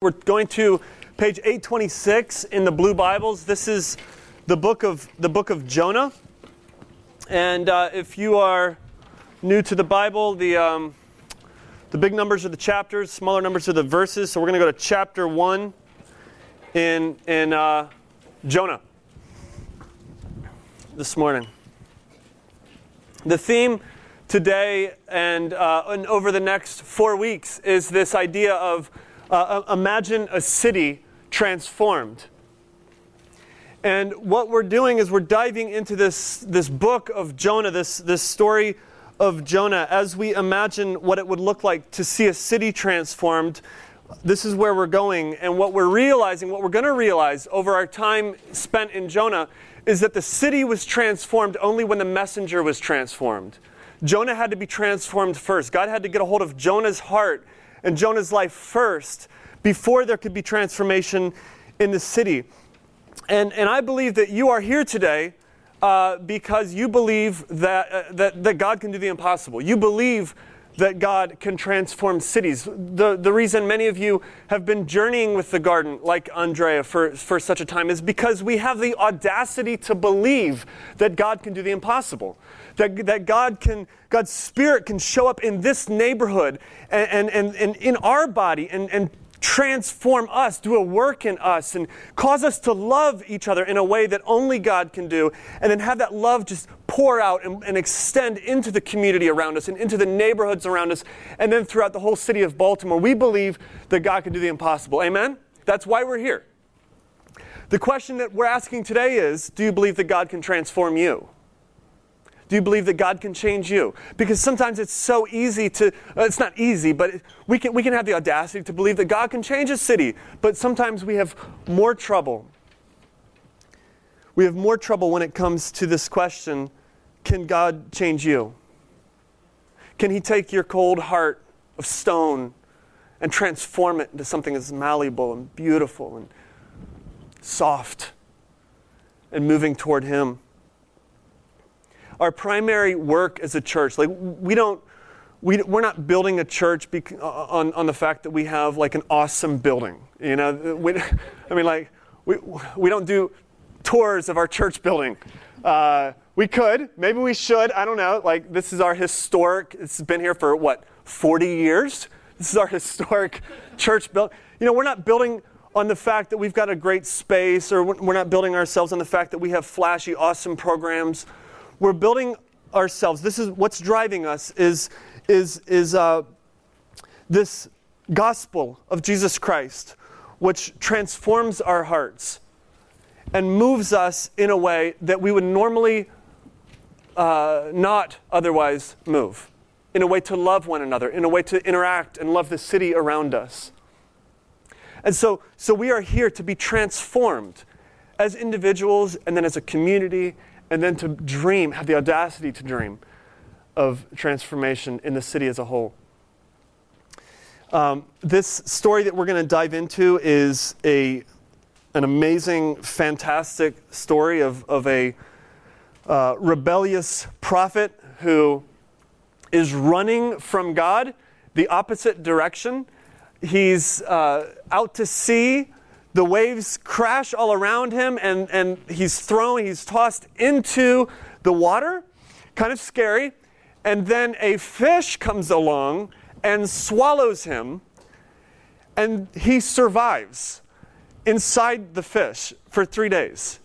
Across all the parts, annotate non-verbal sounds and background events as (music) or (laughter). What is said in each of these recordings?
We're going to page 826 in the blue Bibles. This is the book of the book of Jonah. And uh, if you are new to the Bible, the um, the big numbers are the chapters, smaller numbers are the verses. So we're going to go to chapter one in in uh, Jonah this morning. The theme today and, uh, and over the next four weeks is this idea of uh, uh, imagine a city transformed. And what we're doing is we're diving into this, this book of Jonah, this, this story of Jonah, as we imagine what it would look like to see a city transformed. This is where we're going. And what we're realizing, what we're going to realize over our time spent in Jonah, is that the city was transformed only when the messenger was transformed. Jonah had to be transformed first. God had to get a hold of Jonah's heart and Jonah's life first before there could be transformation in the city. And, and I believe that you are here today uh, because you believe that, uh, that, that God can do the impossible. You believe that God can transform cities. The, the reason many of you have been journeying with the garden, like Andrea, for, for such a time, is because we have the audacity to believe that God can do the impossible. That, that God can, God's Spirit can show up in this neighborhood and, and, and, and in our body and, and transform us, do a work in us, and cause us to love each other in a way that only God can do, and then have that love just pour out and, and, extend into the community around us and into the neighborhoods around us, and then throughout the whole city of Baltimore. We believe that God can do the impossible. Amen? That's why we're here. The question that we're asking today is do you believe that God can transform you? Do you believe that God can change you? Because sometimes it's so easy to, uh, it's not easy, but we can, we can have the audacity to believe that God can change a city, but sometimes we have more trouble. We have more trouble when it comes to this question can God change you? Can He take your cold heart of stone and transform it into something that's malleable and beautiful and soft and moving toward Him? Our primary work as a church, like we don't, we, we're not building a church bec- uh, on, on the fact that we have like an awesome building. You know, (laughs) we, I mean, like we, we don't do tours of our church building. Uh, we could, maybe we should. I don't know. Like this is our historic. It's been here for what 40 years. This is our (laughs) historic church building. You know, we're not building on the fact that we've got a great space, or we're not building ourselves on the fact that we have flashy, awesome programs we're building ourselves. This is what's driving us is, is, is uh, this gospel of Jesus Christ, which transforms our hearts and moves us in a way that we would normally uh, not otherwise move. In a way to love one another, in a way to interact and love the city around us. And so, so we are here to be transformed as individuals and then as a community and then to dream, have the audacity to dream of transformation in the city as a whole. Um, this story that we're going to dive into is a, an amazing, fantastic story of, of a uh, rebellious prophet who is running from God the opposite direction. He's uh, out to sea the waves crash all around him, and, and he's thrown, he's tossed into the water. Kind of scary. And then a fish comes along and swallows him, and he survives inside the fish for three days.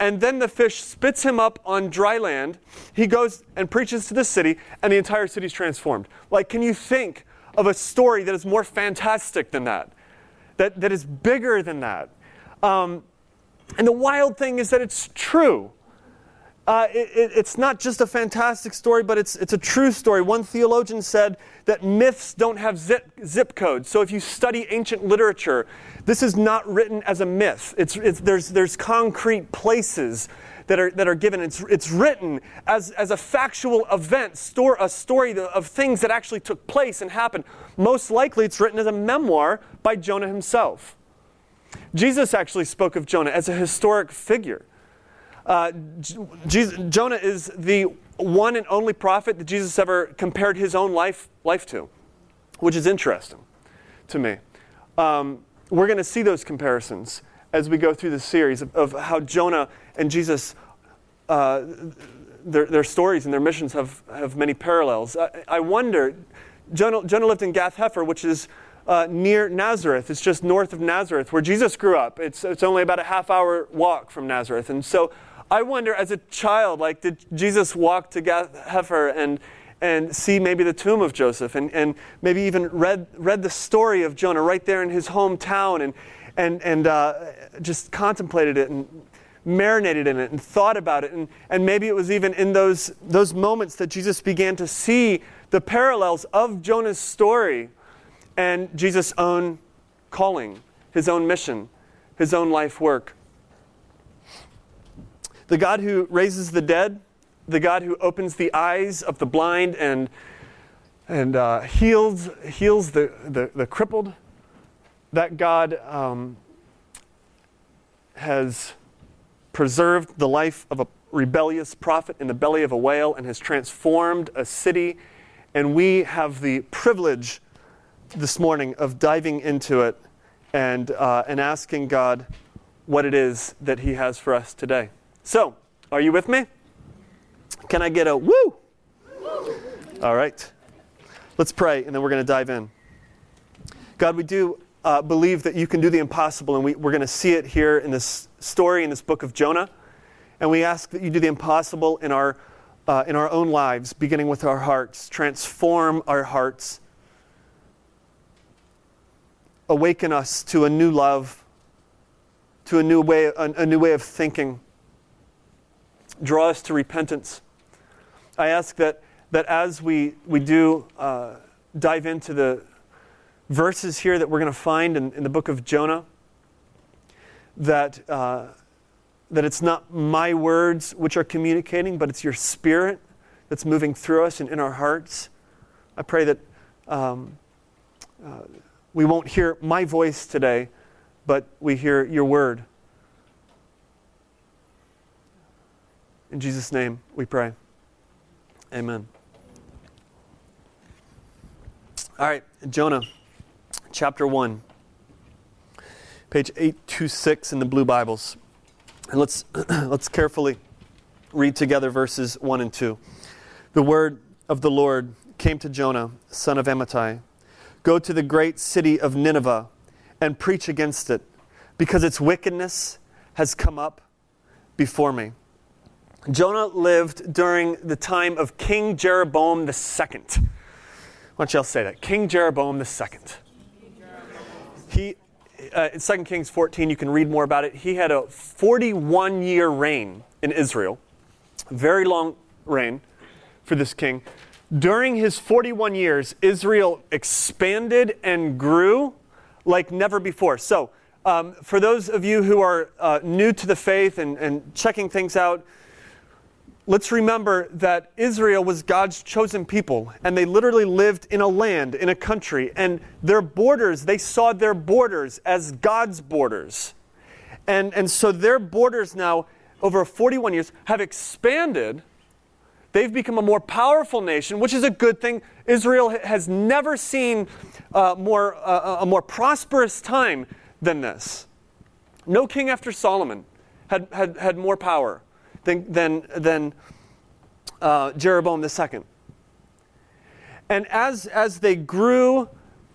And then the fish spits him up on dry land. He goes and preaches to the city, and the entire city is transformed. Like, can you think of a story that is more fantastic than that? That, that is bigger than that. Um, and the wild thing is that it's true. Uh, it, it, it's not just a fantastic story, but it's, it's a true story. One theologian said that myths don't have zip, zip codes. So if you study ancient literature, this is not written as a myth. It's, it's, there's, there's concrete places that are, that are given. It's, it's written as, as a factual event, store, a story of things that actually took place and happened. Most likely, it's written as a memoir by Jonah himself. Jesus actually spoke of Jonah as a historic figure. Uh, Jesus, Jonah is the one and only prophet that Jesus ever compared his own life, life to, which is interesting to me. Um, we're going to see those comparisons as we go through the series of, of how Jonah and Jesus, uh, their, their stories and their missions have, have many parallels. I, I wonder, Jonah, Jonah lived in Gath Hepher, which is uh, near Nazareth. It's just north of Nazareth, where Jesus grew up. It's, it's only about a half hour walk from Nazareth. And so I wonder, as a child, like, did Jesus walk to Gath Hepher and, and see maybe the tomb of Joseph and, and maybe even read, read the story of Jonah right there in his hometown and, and, and uh, just contemplated it and marinated in it and thought about it. And, and maybe it was even in those, those moments that Jesus began to see the parallels of Jonah's story and Jesus' own calling, his own mission, his own life work. The God who raises the dead, the God who opens the eyes of the blind and, and uh, heals, heals the, the, the, crippled, that God um, has preserved the life of a rebellious prophet in the belly of a whale and has transformed a city. And we have the privilege this morning of diving into it and, uh, and asking God what it is that He has for us today. So, are you with me? Can I get a woo? All right. Let's pray, and then we're going to dive in. God, we do uh, believe that you can do the impossible, and we, we're going to see it here in this story, in this book of Jonah. And we ask that you do the impossible in our, uh, in our own lives, beginning with our hearts. Transform our hearts awaken us to a new love, to a new way, a, new way of thinking. Draw us to repentance. I ask that, that as we, we do uh, dive into the verses here that we're going to find in, in, the book of Jonah, that, uh, that it's not my words which are communicating, but it's your spirit that's moving through us and in our hearts. I pray that um, uh, we won't hear my voice today, but we hear your word. In Jesus' name we pray. Amen. All right, Jonah, chapter 1, page 826 in the Blue Bibles. And let's, (clears throat) let's carefully read together verses 1 and 2. The word of the Lord came to Jonah, son of Amittai Go to the great city of Nineveh and preach against it, because its wickedness has come up before me. Jonah lived during the time of King Jeroboam II. Why don't y'all say that? King Jeroboam II. He, uh, in 2 Kings 14, you can read more about it. He had a 41 year reign in Israel, very long reign for this king. During his 41 years, Israel expanded and grew like never before. So, um, for those of you who are uh, new to the faith and, and checking things out, let's remember that Israel was God's chosen people, and they literally lived in a land, in a country, and their borders, they saw their borders as God's borders. And, and so their borders now, over 41 years, have expanded They've become a more powerful nation, which is a good thing. Israel has never seen uh, more, uh, a more prosperous time than this. No king after Solomon had, had, had more power than, than, than uh, Jeroboam II. And as, as they grew,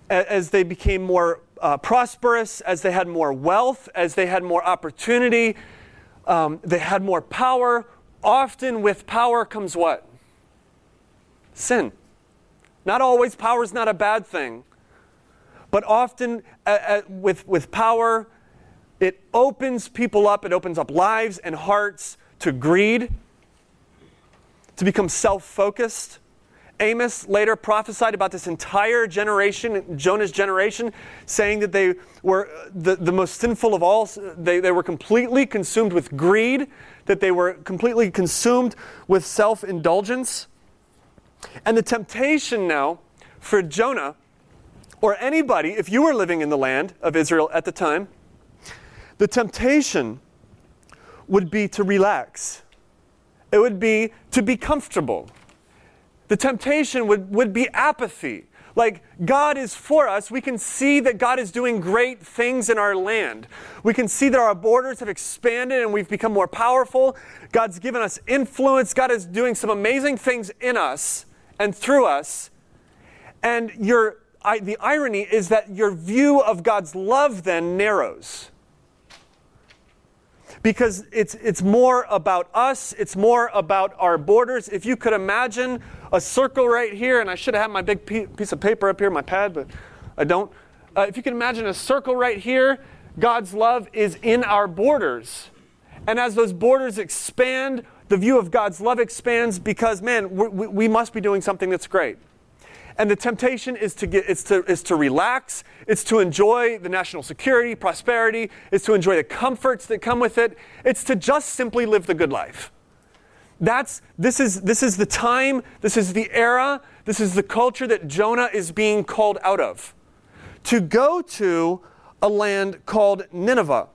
as they became more uh, prosperous, as they had more wealth, as they had more opportunity, um, they had more power, often with power comes what? Sin. Not always, power is not a bad thing. But often, uh, uh, with, with power, it opens people up, it opens up lives and hearts to greed, to become self focused. Amos later prophesied about this entire generation, Jonah's generation, saying that they were the, the most sinful of all. They, they were completely consumed with greed, that they were completely consumed with self indulgence. And the temptation now for Jonah, or anybody, if you were living in the land of Israel at the time, the temptation would be to relax. It would be to be comfortable. The temptation would, would be apathy. Like, God is for us. We can see that God is doing great things in our land. We can see that our borders have expanded and we've become more powerful. God's given us influence. God is doing some amazing things in us and through us. And your, I, the irony is that your view of God's love then narrows because it's, it's more about us, it's more about our borders. If you could imagine a circle right here, and I should have had my big piece of paper up here, my pad, but I don't. Uh, if you can imagine a circle right here, God's love is in our borders. And as those borders expand, the view of God's love expands because, man, we, we must be doing something that's great. And the temptation is to, get, is, to, is to relax, it's to enjoy the national security, prosperity, it's to enjoy the comforts that come with it, it's to just simply live the good life. That's, this, is, this is the time, this is the era, this is the culture that Jonah is being called out of. To go to a land called Nineveh,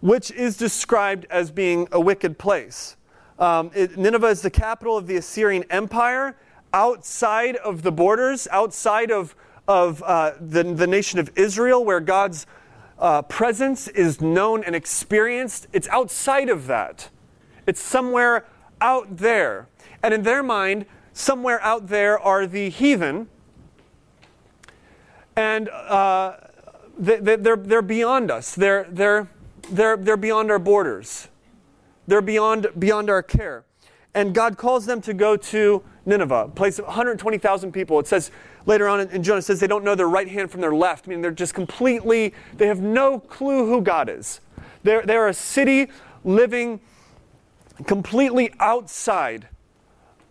which is described as being a wicked place. Um, it, Nineveh is the capital of the Assyrian Empire outside of the borders, outside of, of uh, the, the nation of Israel, where God's uh, presence is known and experienced. It's outside of that. It's somewhere out there. And in their mind, somewhere out there are the heathen. And uh, they, they, they're, they're beyond us. They're, they're, they're, they're beyond our borders. They're beyond, beyond our care. And God calls them to go to Nineveh, a place of 120,000 people. It says later on in Jonah, says they don't know their right hand from their left. I mean, they're just completely, they have no clue who God is. They're, they're a city living completely outside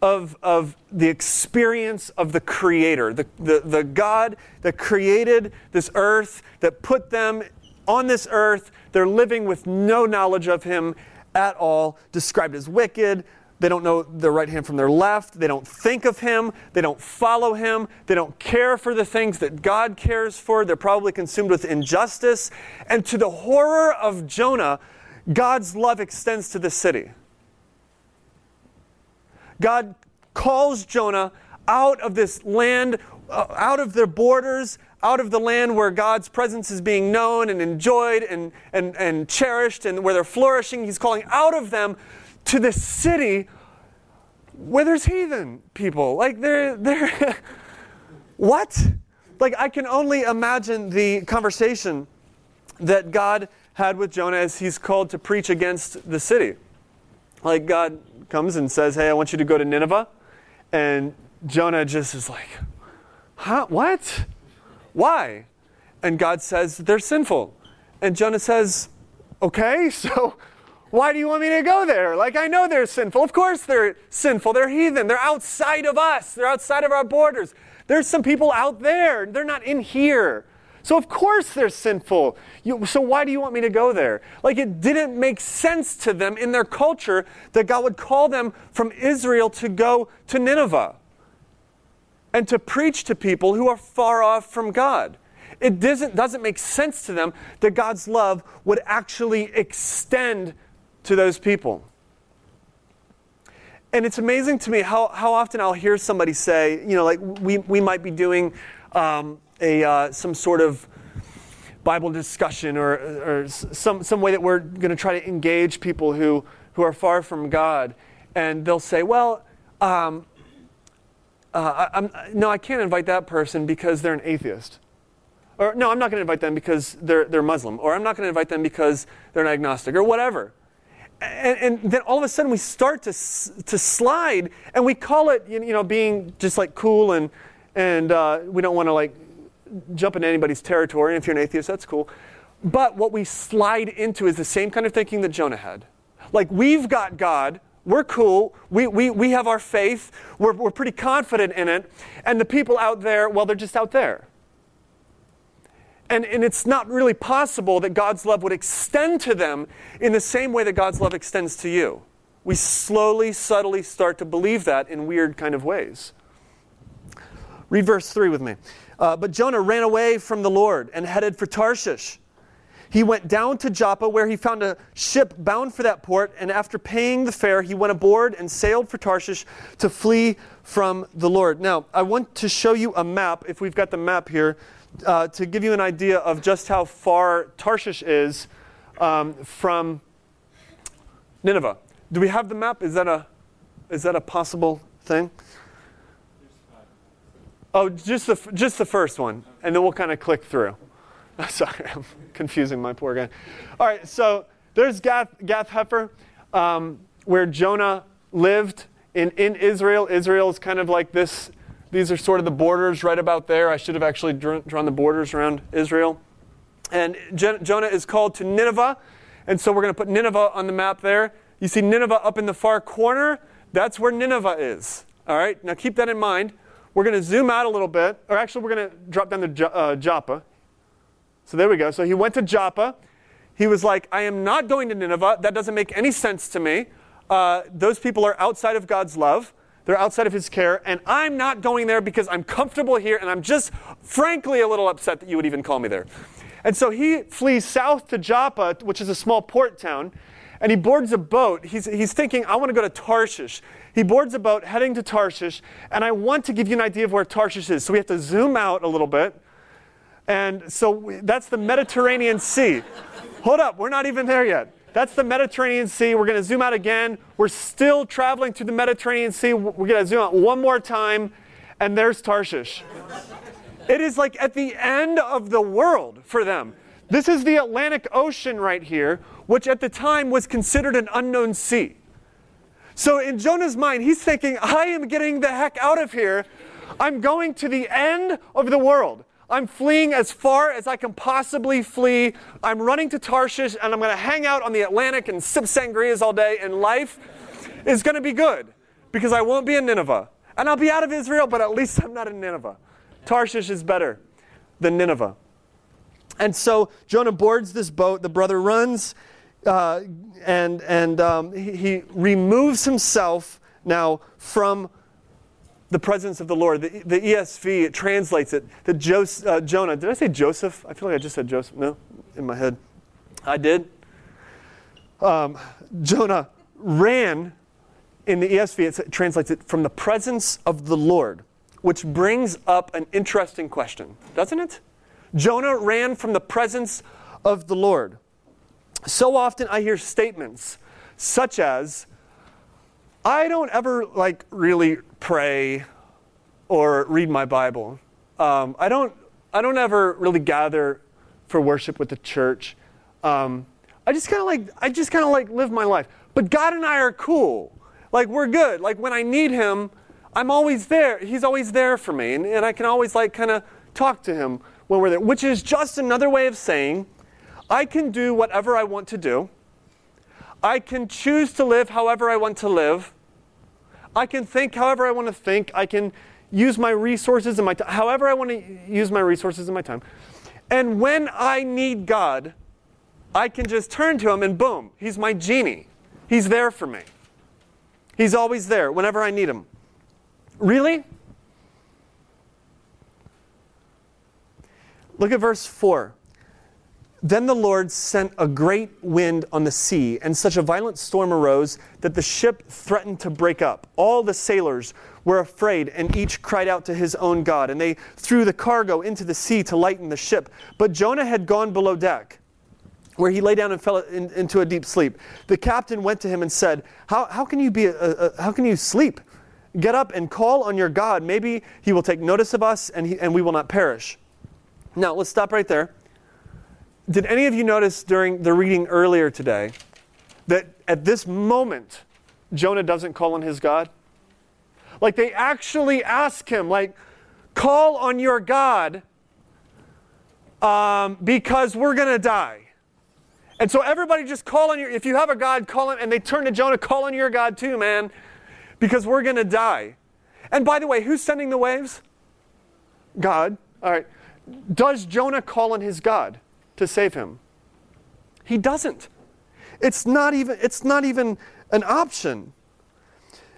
of, of the experience of the Creator, the, the, the God that created this earth, that put them on this earth. They're living with no knowledge of Him at all, described as wicked, they don't know their right hand from their left. They don't think of Him. They don't follow Him. They don't care for the things that God cares for. They're probably consumed with injustice. And to the horror of Jonah, God's love extends to the city. God calls Jonah out of this land, uh, out of their borders, out of the land where God's presence is being known and enjoyed and, and, and cherished and where they're flourishing. He's calling out of them to this city where there's heathen people. Like they're they're (laughs) what? Like I can only imagine the conversation that God had with Jonah as he's called to preach against the city. Like God comes and says, "Hey, I want you to go to Nineveh." And Jonah just is like, "Huh? What? Why?" And God says, "They're sinful." And Jonah says, "Okay, (laughs) so why do you want me to go there? Like, I know they're sinful. Of course they're sinful. They're heathen. They're outside of us, they're outside of our borders. There's some people out there, they're not in here. So, of course, they're sinful. You, so, why do you want me to go there? Like, it didn't make sense to them in their culture that God would call them from Israel to go to Nineveh and to preach to people who are far off from God. It doesn't, doesn't make sense to them that God's love would actually extend to those people. And it's amazing to me how, how often I'll hear somebody say, you know, like we, we might be doing um, a, uh, some sort of Bible discussion or, or some, some way that we're going to try to engage people who, who are far from God. And they'll say, well, um, uh, I, no, I can't invite that person because they're an atheist. Or no, I'm not going to invite them because they're, they're Muslim. Or I'm not going to invite them because they're an agnostic or whatever and, and, then all of a sudden we start to, to slide and we call it you know being just like cool and, and uh, we don't want to like jump into anybody's territory and if you're an atheist that's cool but what we slide into is the same kind of thinking that jonah had like we've got god we're cool we, we, we have our faith we're, we're pretty confident in it and the people out there well they're just out there and, and it's not really possible that God's love would extend to them in the same way that God's love extends to you. We slowly, subtly start to believe that in weird kind of ways. Read verse 3 with me. Uh, but Jonah ran away from the Lord and headed for Tarshish. he went down to Joppa, where he found a ship bound for that port, and after paying the fare, he went aboard and sailed for Tarshish to flee from the Lord. Now, I want to show you a map, if we've got the map here, uh, to give you an idea of just how far Tarshish is um, from Nineveh. Do we have the map? Is that a, is that a possible thing? Oh, just the, just the first one, and then we'll kind of click through. (laughs) Sorry, I'm confusing my poor guy. All right, so there's Gath, Gath Hepher, um, where Jonah lived in, in Israel. Israel is kind of like this. These are sort of the borders right about there. I should have actually drawn, drawn the borders around Israel. And Jonah is called to Nineveh. And so we're going to put Nineveh on the map there. You see Nineveh up in the far corner? That's where Nineveh is. All right, now keep that in mind. We're going to zoom out a little bit, or actually, we're going to drop down to uh, Joppa. So there we go. So he went to Joppa. He was like, I am not going to Nineveh. That doesn't make any sense to me. Uh, those people are outside of God's love. They're outside of his care. And I'm not going there because I'm comfortable here and I'm just, frankly, a little upset that you would even call me there. And so he flees south to Joppa, which is a small port town, and he boards a boat. He's, he's thinking, I want to go to Tarshish. He boards a boat heading to Tarshish, and I want to give you an idea of where Tarshish is. So we have to zoom out a little bit. And so that's the Mediterranean Sea. Hold up, we're not even there yet. That's the Mediterranean Sea. We're going to zoom out again. We're still traveling through the Mediterranean Sea. We're going to zoom out one more time, and there's Tarshish. It is like at the end of the world for them. This is the Atlantic Ocean right here, which at the time was considered an unknown sea. So in Jonah's mind, he's thinking, I am getting the heck out of here. I'm going to the end of the world. I'm fleeing as far as I can possibly flee. I'm running to Tarshish and I'm going to hang out on the Atlantic and sip sangrias all day, and life is going to be good because I won't be in Nineveh. And I'll be out of Israel, but at least I'm not in Nineveh. Tarshish is better than Nineveh. And so Jonah boards this boat. The brother runs uh, and, and um, he, he removes himself now from the presence of the Lord. The, the ESV, it translates it that Jos- uh, Jonah, did I say Joseph? I feel like I just said Joseph. No, in my head. I did. Um, Jonah ran, in the ESV, it translates it from the presence of the Lord, which brings up an interesting question, doesn't it? Jonah ran from the presence of the Lord. So often I hear statements such as, I don't ever like really pray or read my Bible. Um, I don't. I don't ever really gather for worship with the church. Um, I just kind of like. I just kind of like live my life. But God and I are cool. Like we're good. Like when I need Him, I'm always there. He's always there for me, and, and I can always like kind of talk to Him when we're there. Which is just another way of saying, I can do whatever I want to do. I can choose to live however I want to live. I can think however I want to think. I can use my resources and my time, however I want to use my resources and my time. And when I need God, I can just turn to Him and boom, He's my genie. He's there for me. He's always there whenever I need Him. Really? Look at verse 4. Then the Lord sent a great wind on the sea, and such a violent storm arose that the ship threatened to break up. All the sailors were afraid, and each cried out to his own God. And they threw the cargo into the sea to lighten the ship. But Jonah had gone below deck, where he lay down and fell in, into a deep sleep. The captain went to him and said, How, how, can, you be a, a, how can you sleep? Get up and call on your God. Maybe he will take notice of us, and, he, and we will not perish. Now, let's stop right there. Did any of you notice during the reading earlier today that at this moment, Jonah doesn't call on his God? Like they actually ask him, like, call on your God um, because we're going to die. And so everybody just call on your, if you have a God, call him. And they turn to Jonah, call on your God too, man, because we're going to die. And by the way, who's sending the waves? God. All right. Does Jonah call on his God? To save him. He doesn't. It's not even, it's not even an option.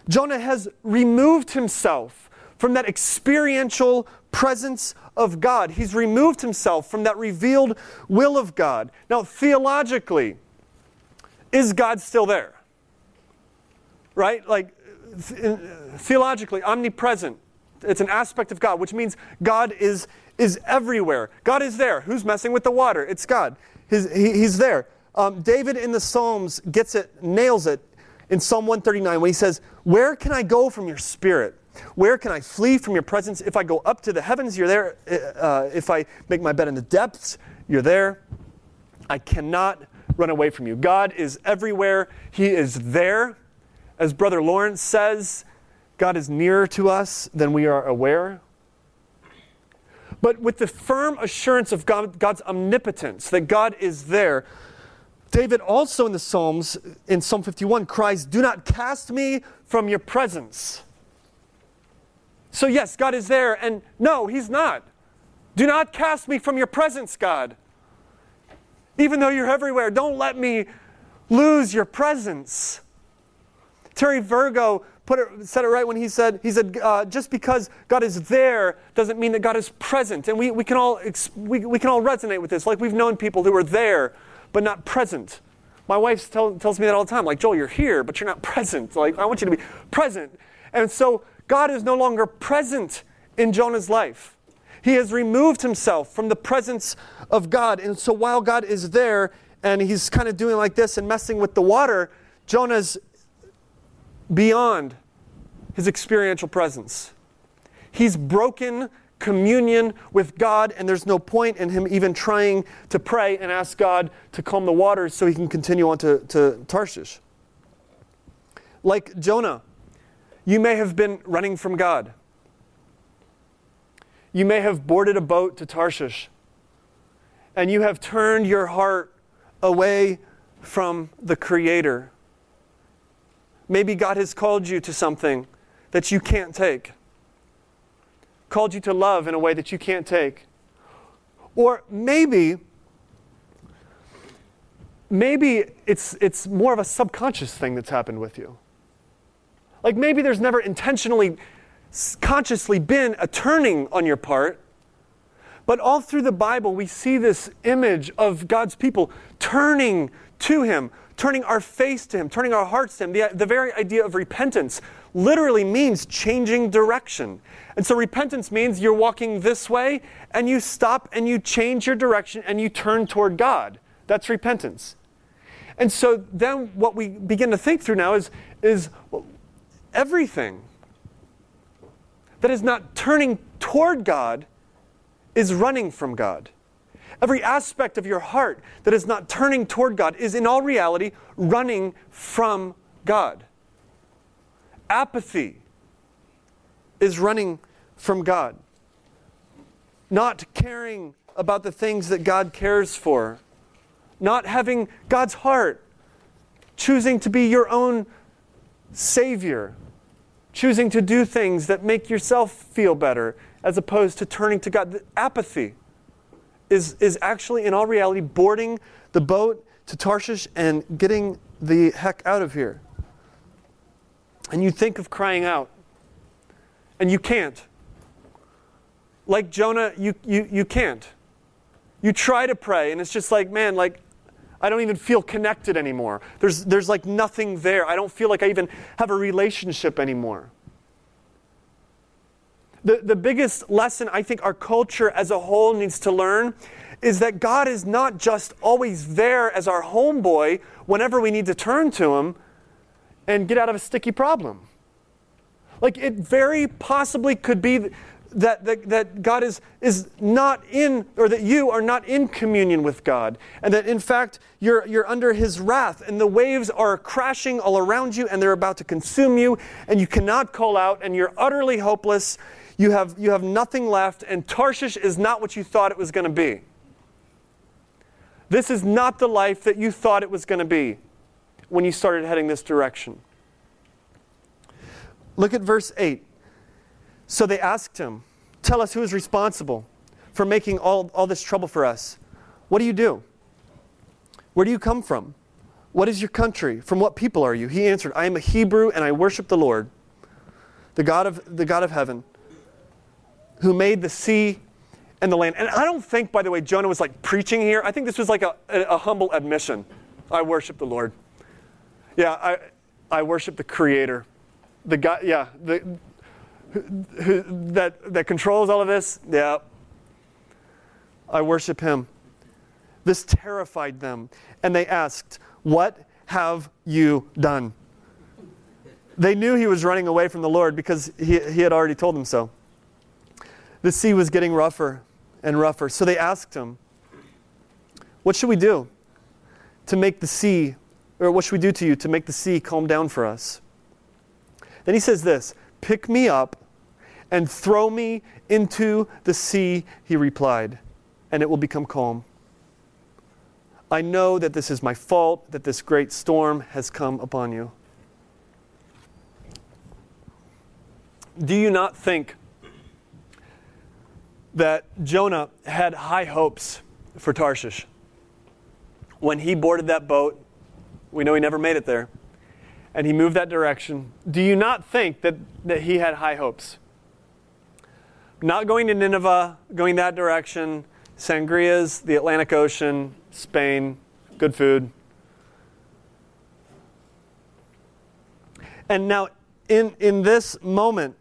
Jonah has removed himself from that experiential presence of God. He's removed himself from that revealed will of God. Now, theologically, is God still there? Right? Like, uh, theologically, omnipresent. It's an aspect of God, which means God is, is everywhere. God is there. Who's messing with the water? It's God. He's, he, he's there. Um, David in the Psalms gets it, nails it in Psalm 139 when he says, Where can I go from your spirit? Where can I flee from your presence? If I go up to the heavens, you're there. Uh, if I make my bed in the depths, you're there. I cannot run away from you. God is everywhere, He is there. As Brother Lawrence says, God is nearer to us than we are aware. But with the firm assurance of God, God's omnipotence, that God is there, David also in the Psalms, in Psalm 51, cries, Do not cast me from your presence. So, yes, God is there, and no, He's not. Do not cast me from your presence, God. Even though you're everywhere, don't let me lose your presence. Terry Virgo put it, said it right when he said, he said uh, just because God is there doesn't mean that God is present. And we, we, can all, we, we can all resonate with this. Like we've known people who are there but not present. My wife tell, tells me that all the time. Like, Joel, you're here, but you're not present. Like, I want you to be present. And so God is no longer present in Jonah's life. He has removed himself from the presence of God. And so while God is there and he's kind of doing like this and messing with the water, Jonah's beyond his experiential presence. He's broken communion with God, and there's no point in him even trying to pray and ask God to calm the waters so he can continue on to, to Tarshish. Like Jonah, you may have been running from God. You may have boarded a boat to Tarshish, and you have turned your heart away from the Creator. Maybe God has called you to something that you can't take, called you to love in a way that you can't take. Or maybe, maybe it's, it's more of a subconscious thing that's happened with you. Like maybe there's never intentionally, consciously been a turning on your part. But all through the Bible, we see this image of God's people turning to Him, turning our face to Him, turning our hearts to Him. The, the very idea of repentance literally means changing direction. And so repentance means you're walking this way and you stop and you change your direction and you turn toward God. That's repentance. And so then what we begin to think through now is, is everything that is not turning toward God is running from God. Every aspect of your heart that is not turning toward God is, in all reality, running from God. Apathy is running from God. Not caring about the things that God cares for. Not having God's heart. Choosing to be your own Savior choosing to do things that make yourself feel better as opposed to turning to God. Apathy is, is actually, in all reality, boarding the boat to Tarshish and getting the heck out of here. And you think of crying out, and you can't. Like Jonah, you, you, you can't. You try to pray, and it's just like, man, like, I don't even feel connected anymore. There's, there's like nothing there. I don't feel like I even have a relationship anymore. The, the biggest lesson I think our culture as a whole needs to learn is that God is not just always there as our homeboy whenever we need to turn to Him and get out of a sticky problem. Like it very possibly could be that, that, that God is, is not in, or that you are not in communion with God, and that in fact you're, you're under His wrath, and the waves are crashing all around you, and they're about to consume you, and you cannot call out, and you're utterly hopeless. You have, you have nothing left, and Tarshish is not what you thought it was going to be. This is not the life that you thought it was going to be when you started heading this direction. Look at verse 8. So they asked him, Tell us who is responsible for making all, all this trouble for us. What do you do? Where do you come from? What is your country? From what people are you? He answered, I am a Hebrew and I worship the Lord, the God of, the God of heaven, who made the sea and the land. And I don't think, by the way, Jonah was like preaching here. I think this was like a, a, a humble admission. I worship the Lord. Yeah, I, I worship the Creator. The God, yeah, the, who, that, that controls all of this. Yeah. I worship Him. This terrified them. And they asked, What have you done? They knew he was running away from the Lord because he, he had already told them so. The sea was getting rougher and rougher. So they asked him, What should we do to make the sea, or what should we do to you to make the sea calm down for us? Then he says this Pick me up and throw me into the sea, he replied, and it will become calm. I know that this is my fault, that this great storm has come upon you. Do you not think that Jonah had high hopes for Tarshish? When he boarded that boat, we know he never made it there, and he moved that direction. Do you not think that, that he had high hopes? Not going to Nineveh, going that direction, sangrias, the Atlantic Ocean, Spain, good food. And now, in, in this moment,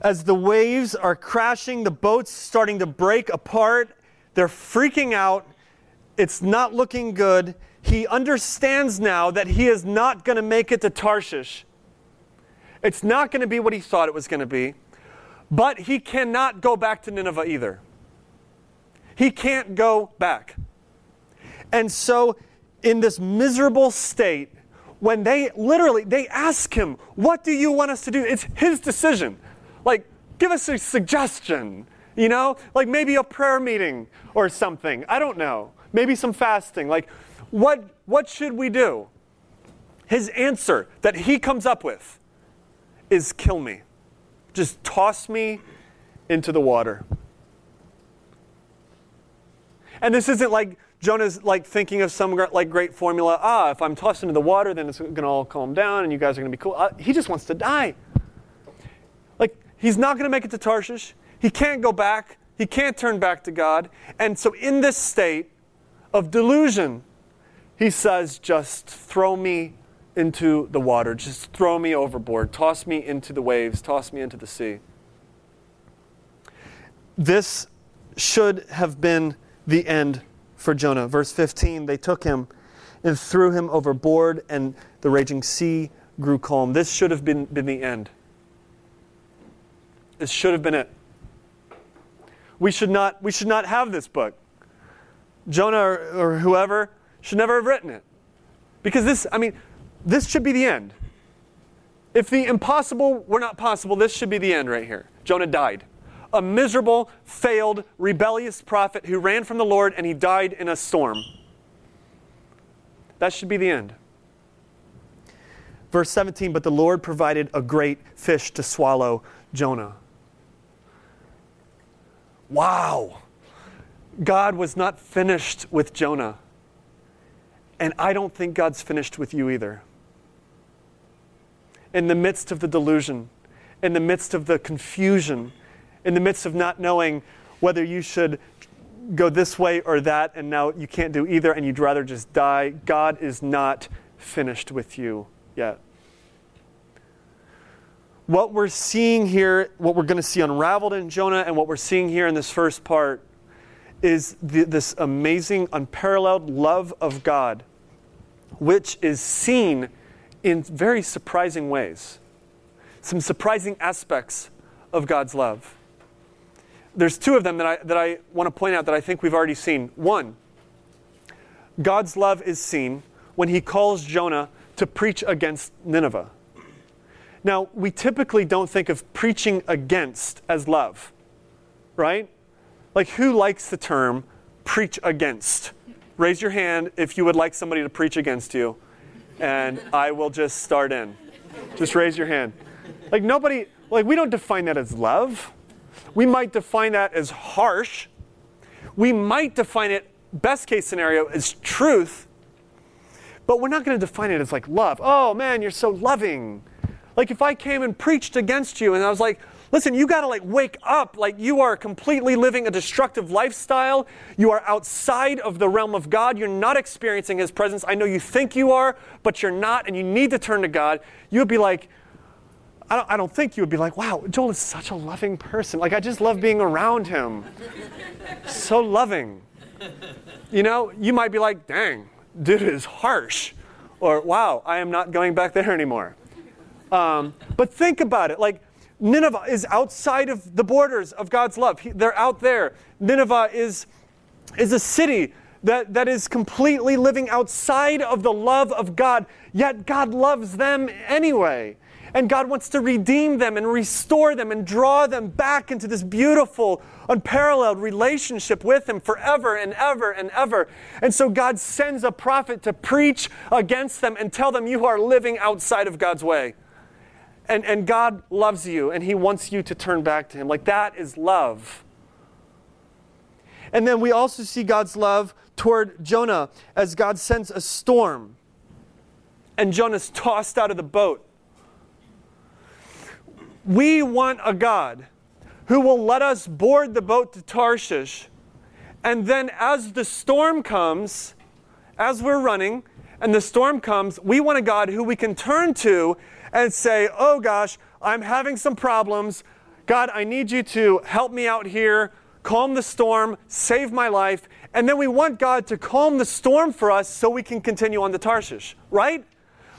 as the waves are crashing, the boat's starting to break apart, they're freaking out, it's not looking good. He understands now that he is not going to make it to Tarshish. It's not going to be what he thought it was going to be. But he cannot go back to Nineveh either. He can't go back. And so, in this miserable state, when they literally they ask him, "What do you want us to do?" It's his decision. Like, give us a suggestion, you know? Like maybe a prayer meeting or something. I don't know. Maybe some fasting. Like what what should we do? His answer that he comes up with is kill me. Just toss me into the water. And this isn't like Jonah's like thinking of some like great formula. Ah, if I'm tossed into the water, then it's going to all calm down, and you guys are going to be cool. Uh, he just wants to die. He's not going to make it to Tarshish. He can't go back. He can't turn back to God. And so, in this state of delusion, he says, "Just throw me into the water. Just throw me overboard. Toss me into the waves. Toss me into the sea." This should have been the end for Jonah. Verse 15 they took him and threw him overboard, and the raging sea grew calm. This should have been, been the end. This should have been it. We should not, we should not have this book. Jonah or, or whoever should never have written it. Because this, I mean, this should be the end. If the impossible were not possible, this should be the end right here. Jonah died a miserable, failed, rebellious prophet who ran from the Lord and he died in a storm. That should be the end. Verse 17, but the Lord provided a great fish to swallow Jonah. Wow. God was not finished with Jonah. And I don't think God's finished with you either. In the midst of the delusion, in the midst of the confusion, in the midst of not knowing whether you should go this way or that, and now you can't do either, and you'd rather just die, God is not finished with you yet. What we're seeing here, what we're going to see unraveled in Jonah, and what we're seeing here in this first part is the, this amazing, unparalleled love of God, which is seen in very surprising ways. Some surprising aspects of God's love there's two of them that I, that I want to point out that I think we've already seen. One, God's love is seen when he calls Jonah to preach against Nineveh. Now, we typically don't think of preaching against as love, right? Like, who likes the term preach against? Raise your hand if you would like somebody to preach against you, and I will just start in. Just raise your hand. Like, nobody, like, we don't define that as love. We might define that as harsh. We might define it, best case scenario, as truth. But we're not going to define it as like love. Oh man, you're so loving. Like if I came and preached against you and I was like, Listen, you got to like wake up like you are completely living a destructive lifestyle. You are outside of the realm of God. You're not experiencing His presence. I know you think you are, but you're not, and you need to turn to God. You would be like, I don't, I don't think you would be like, wow, Joel is such a loving person. Like, I just love being around him. so loving. You know, you might be like, dang, dude is harsh. Or, wow, I am not going back there anymore. Um, but think about it. Like, Nineveh is outside of the borders of God's love. He, they're out there. Nineveh is, is a city that, that is completely living outside of the love of God, yet God loves them anyway. And God wants to redeem them and restore them and draw them back into this beautiful, unparalleled relationship with Him forever and ever and ever. And so God sends a prophet to preach against them and tell them you are living outside of God's way. And, and God loves you and He wants you to turn back to Him. Like that is love. And then we also see God's love toward Jonah as God sends a storm. And Jonah's tossed out of the boat. We want a God who will let us board the boat to Tarshish. And then, as the storm comes, as we're running, and the storm comes, we want a God who we can turn to and say, Oh gosh, I'm having some problems. God, I need you to help me out here, calm the storm, save my life. And then we want God to calm the storm for us so we can continue on the Tarshish, right?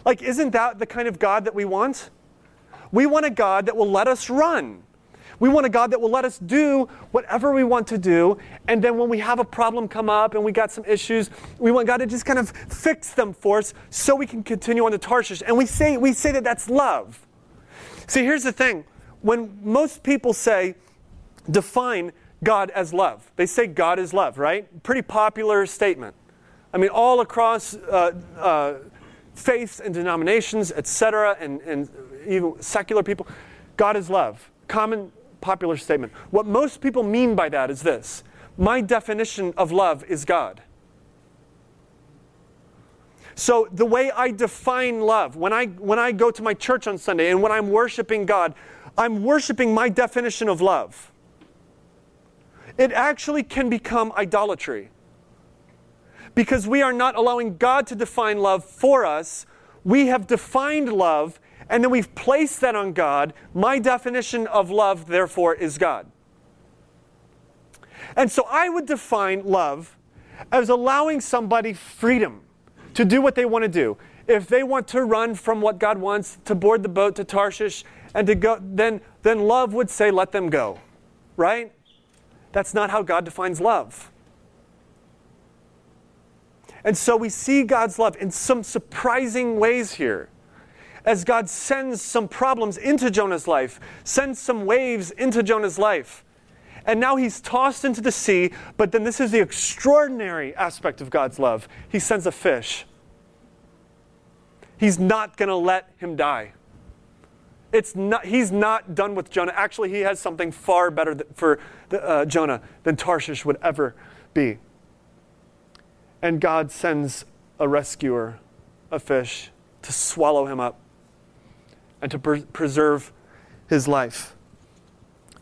Like, isn't that the kind of God that we want? We want a God that will let us run. We want a God that will let us do whatever we want to do. And then when we have a problem come up and we got some issues, we want God to just kind of fix them for us so we can continue on to Tarshish. And we say, we say that that's love. See, here's the thing. When most people say, define God as love, they say God is love, right? Pretty popular statement. I mean, all across uh, uh, faiths and denominations, etc., and, and even secular people, God is love. Common popular statement. What most people mean by that is this my definition of love is God. So the way I define love, when I when I go to my church on Sunday and when I'm worshiping God, I'm worshiping my definition of love. It actually can become idolatry. Because we are not allowing God to define love for us. We have defined love and then we've placed that on God. My definition of love, therefore, is God. And so I would define love as allowing somebody freedom to do what they want to do. If they want to run from what God wants, to board the boat to Tarshish, and to go, then, then love would say, let them go. Right? That's not how God defines love. And so we see God's love in some surprising ways here as God sends some problems into Jonah's life, sends some waves into Jonah's life. And now he's tossed into the sea, but then this is the extraordinary aspect of God's love. He sends a fish. He's not going to let him die. It's not, he's not done with Jonah. Actually, he has something far better th- for the, uh, Jonah than Tarshish would ever be. And God sends a rescuer, a fish, to swallow him up and to per- preserve his life.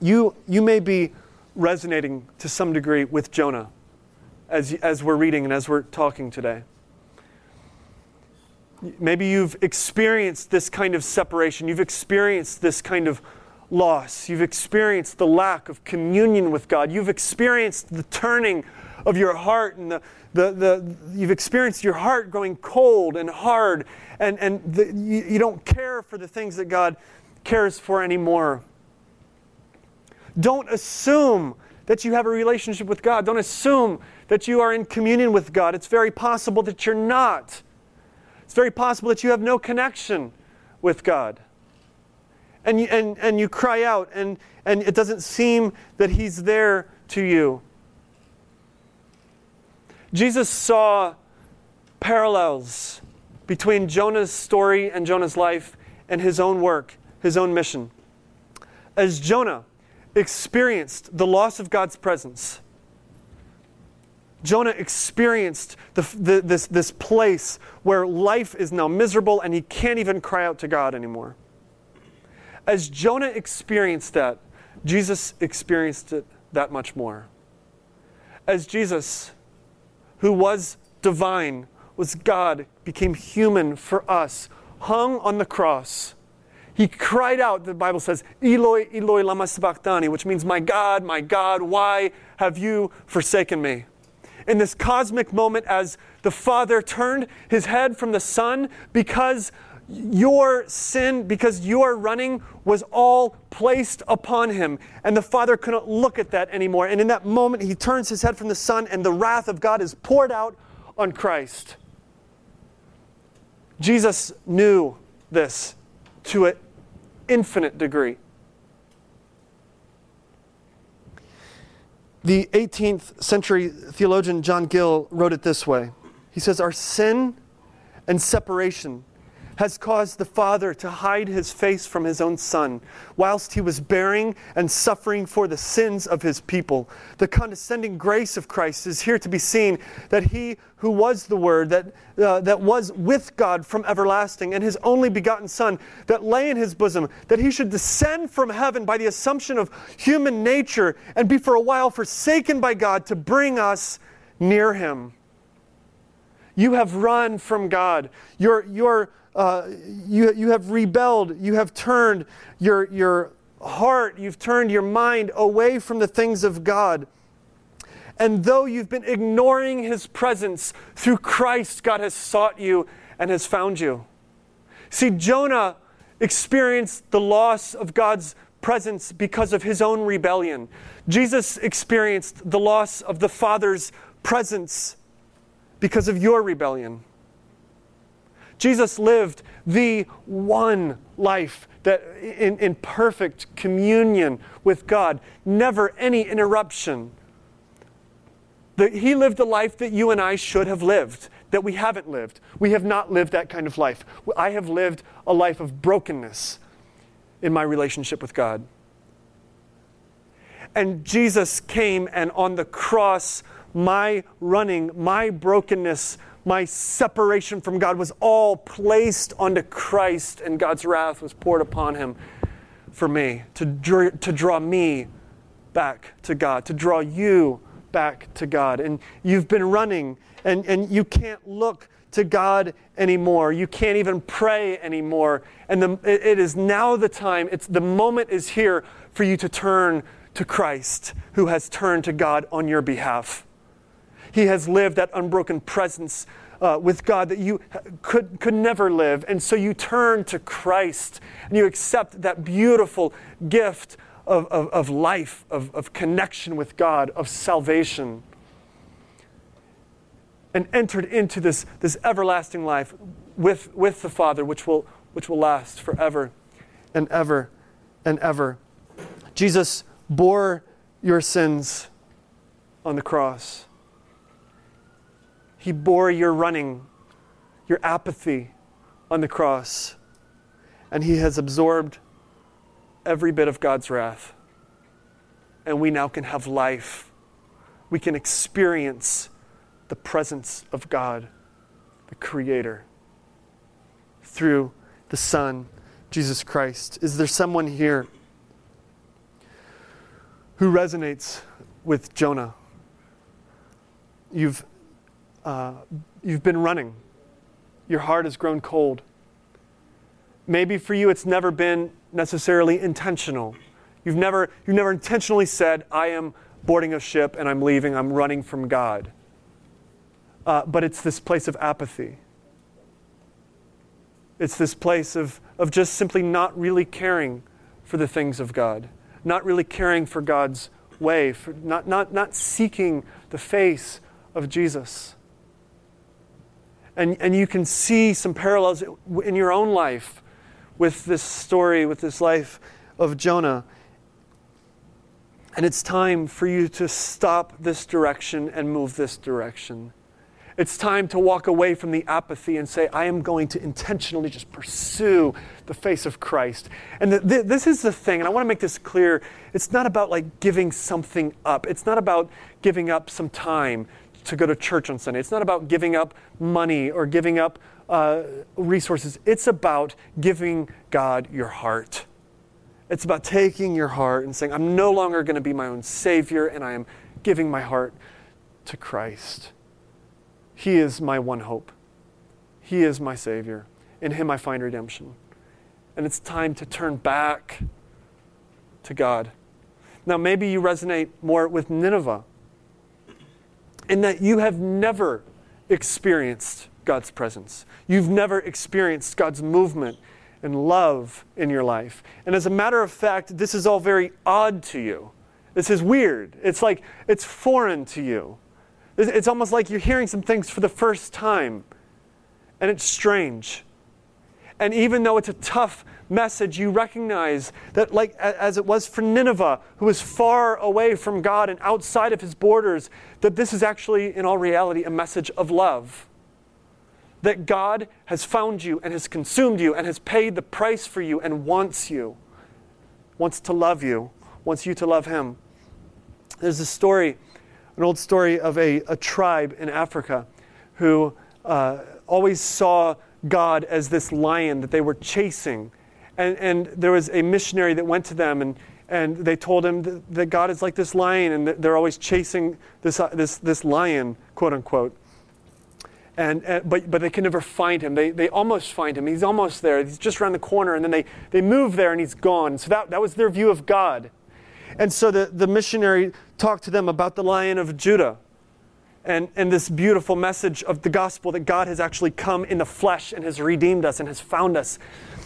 You, you may be resonating to some degree with Jonah as, as we're reading and as we're talking today. Maybe you've experienced this kind of separation. You've experienced this kind of loss. You've experienced the lack of communion with God. You've experienced the turning of your heart and the, the, the, you've experienced your heart going cold and hard, and, and the, you, you don't care for the things that God cares for anymore. Don't assume that you have a relationship with God. Don't assume that you are in communion with God. It's very possible that you're not. It's very possible that you have no connection with God. And you, and, and you cry out, and, and it doesn't seem that He's there to you. Jesus saw parallels between Jonah's story and Jonah's life and his own work, his own mission. As Jonah experienced the loss of God's presence, Jonah experienced the, the, this, this place where life is now miserable and he can't even cry out to God anymore. As Jonah experienced that, Jesus experienced it that much more. As Jesus, who was divine, was God, became human for us, hung on the cross. He cried out, the Bible says, Eloi, Eloi, lama sabachthani, which means, My God, my God, why have you forsaken me? In this cosmic moment, as the Father turned his head from the Son because your sin, because your running was all placed upon him. And the Father couldn't look at that anymore. And in that moment, he turns his head from the Son, and the wrath of God is poured out on Christ. Jesus knew this to an infinite degree. The 18th century theologian John Gill wrote it this way He says, Our sin and separation has caused the Father to hide his face from his own Son, whilst he was bearing and suffering for the sins of his people. The condescending grace of Christ is here to be seen that he who was the Word, that, uh, that was with God from everlasting, and his only begotten Son, that lay in his bosom, that he should descend from heaven by the assumption of human nature and be for a while forsaken by God to bring us near him. You have run from God. Your, your uh, you, you have rebelled, you have turned your, your heart, you've turned your mind away from the things of God. And though you've been ignoring His presence, through Christ, God has sought you and has found you. See, Jonah experienced the loss of God's presence because of his own rebellion. Jesus experienced the loss of the Father's presence because of your rebellion. Jesus lived the one life that in, in perfect communion with God, never any interruption. The, he lived the life that you and I should have lived, that we haven't lived. We have not lived that kind of life. I have lived a life of brokenness in my relationship with God. And Jesus came, and on the cross, my running, my brokenness, my separation from God was all placed onto Christ, and God's wrath was poured upon him for me, to, draw, to draw me back to God, to draw you back to God. And you've been running, and, and you can't look to God anymore. You can't even pray anymore. And the, it is now the time, it's, the moment is here for you to turn to Christ, who has turned to God on your behalf. He has lived that unbroken presence uh, with God that you could, could never live. And so you turn to Christ and you accept that beautiful gift of, of, of life, of, of connection with God, of salvation. And entered into this, this everlasting life with, with the Father, which will, which will last forever and ever and ever. Jesus bore your sins on the cross. He bore your running, your apathy on the cross, and He has absorbed every bit of God's wrath. And we now can have life. We can experience the presence of God, the Creator, through the Son, Jesus Christ. Is there someone here who resonates with Jonah? You've uh, you've been running. Your heart has grown cold. Maybe for you, it's never been necessarily intentional. You've never, you've never intentionally said, I am boarding a ship and I'm leaving, I'm running from God. Uh, but it's this place of apathy. It's this place of, of just simply not really caring for the things of God, not really caring for God's way, for not, not, not seeking the face of Jesus. And, and you can see some parallels in your own life with this story, with this life of Jonah. And it's time for you to stop this direction and move this direction. It's time to walk away from the apathy and say, I am going to intentionally just pursue the face of Christ. And the, the, this is the thing, and I want to make this clear. It's not about like giving something up, it's not about giving up some time to go to church on Sunday. It's not about giving up money or giving up uh, resources. It's about giving God your heart. It's about taking your heart and saying, I'm no longer going to be my own Savior, and I am giving my heart to Christ. He is my one hope. He is my Savior. In Him I find redemption. And it's time to turn back to God. Now, maybe you resonate more with Nineveh in that you have never experienced God's presence. You've never experienced God's movement and love in your life. And as a matter of fact, this is all very odd to you. This is weird. It's like it's foreign to you. It's almost like you're hearing some things for the first time, and it's strange. And even though it's a tough message, you recognize that, like as it was for Nineveh, who was far away from God and outside of his borders, that this is actually, in all reality, a message of love. That God has found you and has consumed you and has paid the price for you and wants you, wants to love you, wants you to love him. There's a story, an old story of a, a tribe in Africa who uh, always saw God as this lion that they were chasing. And, and there was a missionary that went to them and, and they told him that, that God is like this lion and they're always chasing this, uh, this, this lion, quote unquote. And, and, but, but they can never find him. They, they almost find him. He's almost there. He's just around the corner. And then they, they move there and he's gone. So that, that was their view of God. And so the, the missionary talked to them about the lion of Judah and, and this beautiful message of the gospel that God has actually come in the flesh and has redeemed us and has found us.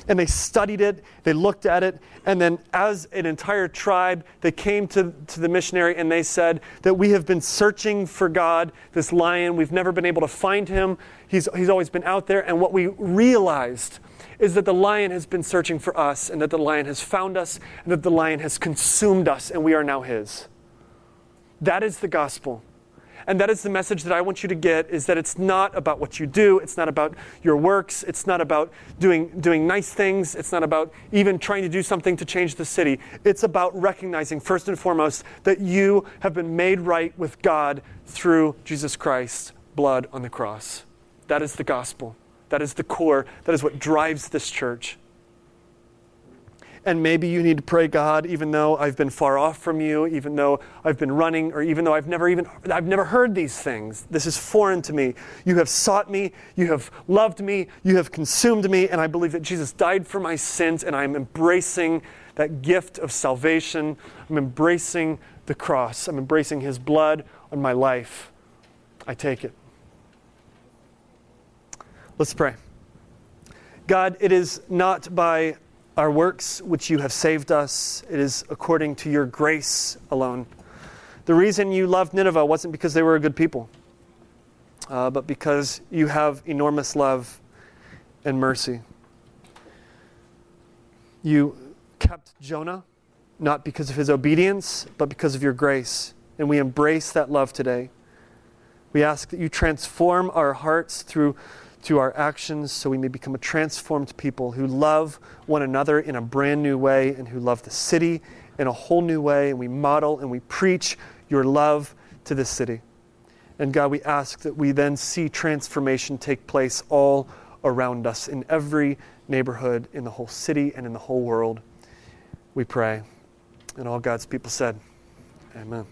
And they studied it, they looked at it, and then as an entire tribe, they came to, to the missionary and they said that we have been searching for God, this lion. We've never been able to find him. He's, he's always been out there. And what we realized is that the lion has been searching for us, and that the lion has found us, and that the lion has consumed us, and we are now his. That is the gospel. And that is the message that I want you to get is that it's not about what you do, it's not about your works, it's not about doing, doing nice things, it's not about even trying to do something to change the city. It's about recognizing, first and foremost, that you have been made right with God through Jesus Christ's blood on the cross. That is the gospel. That is the core. That is what drives this church. And maybe you need to pray, God, even though I've been far off from you, even though I've been running, or even though I've never even I've never heard these things. This is foreign to me. You have sought me, you have loved me, you have consumed me, and I believe that Jesus died for my sins, and I'm embracing that gift of salvation. I'm embracing the cross. I'm embracing his blood on my life. I take it. Let's pray. God, it is not by our works which you have saved us. It is according to your grace alone. The reason you loved Nineveh wasn't because they were a good people, uh, but because you have enormous love and mercy. You kept Jonah, not because of his obedience, but because of your grace. And we embrace that love today. We ask that you transform our hearts through to our actions so we may become a transformed people who love one another in a brand new way and who love the city in a whole new way. And we model and we preach your love to this city. And God, we ask that we then see transformation take place all around us in every neighborhood, in the whole city, and in the whole world. We pray. And all God's people said, Amen.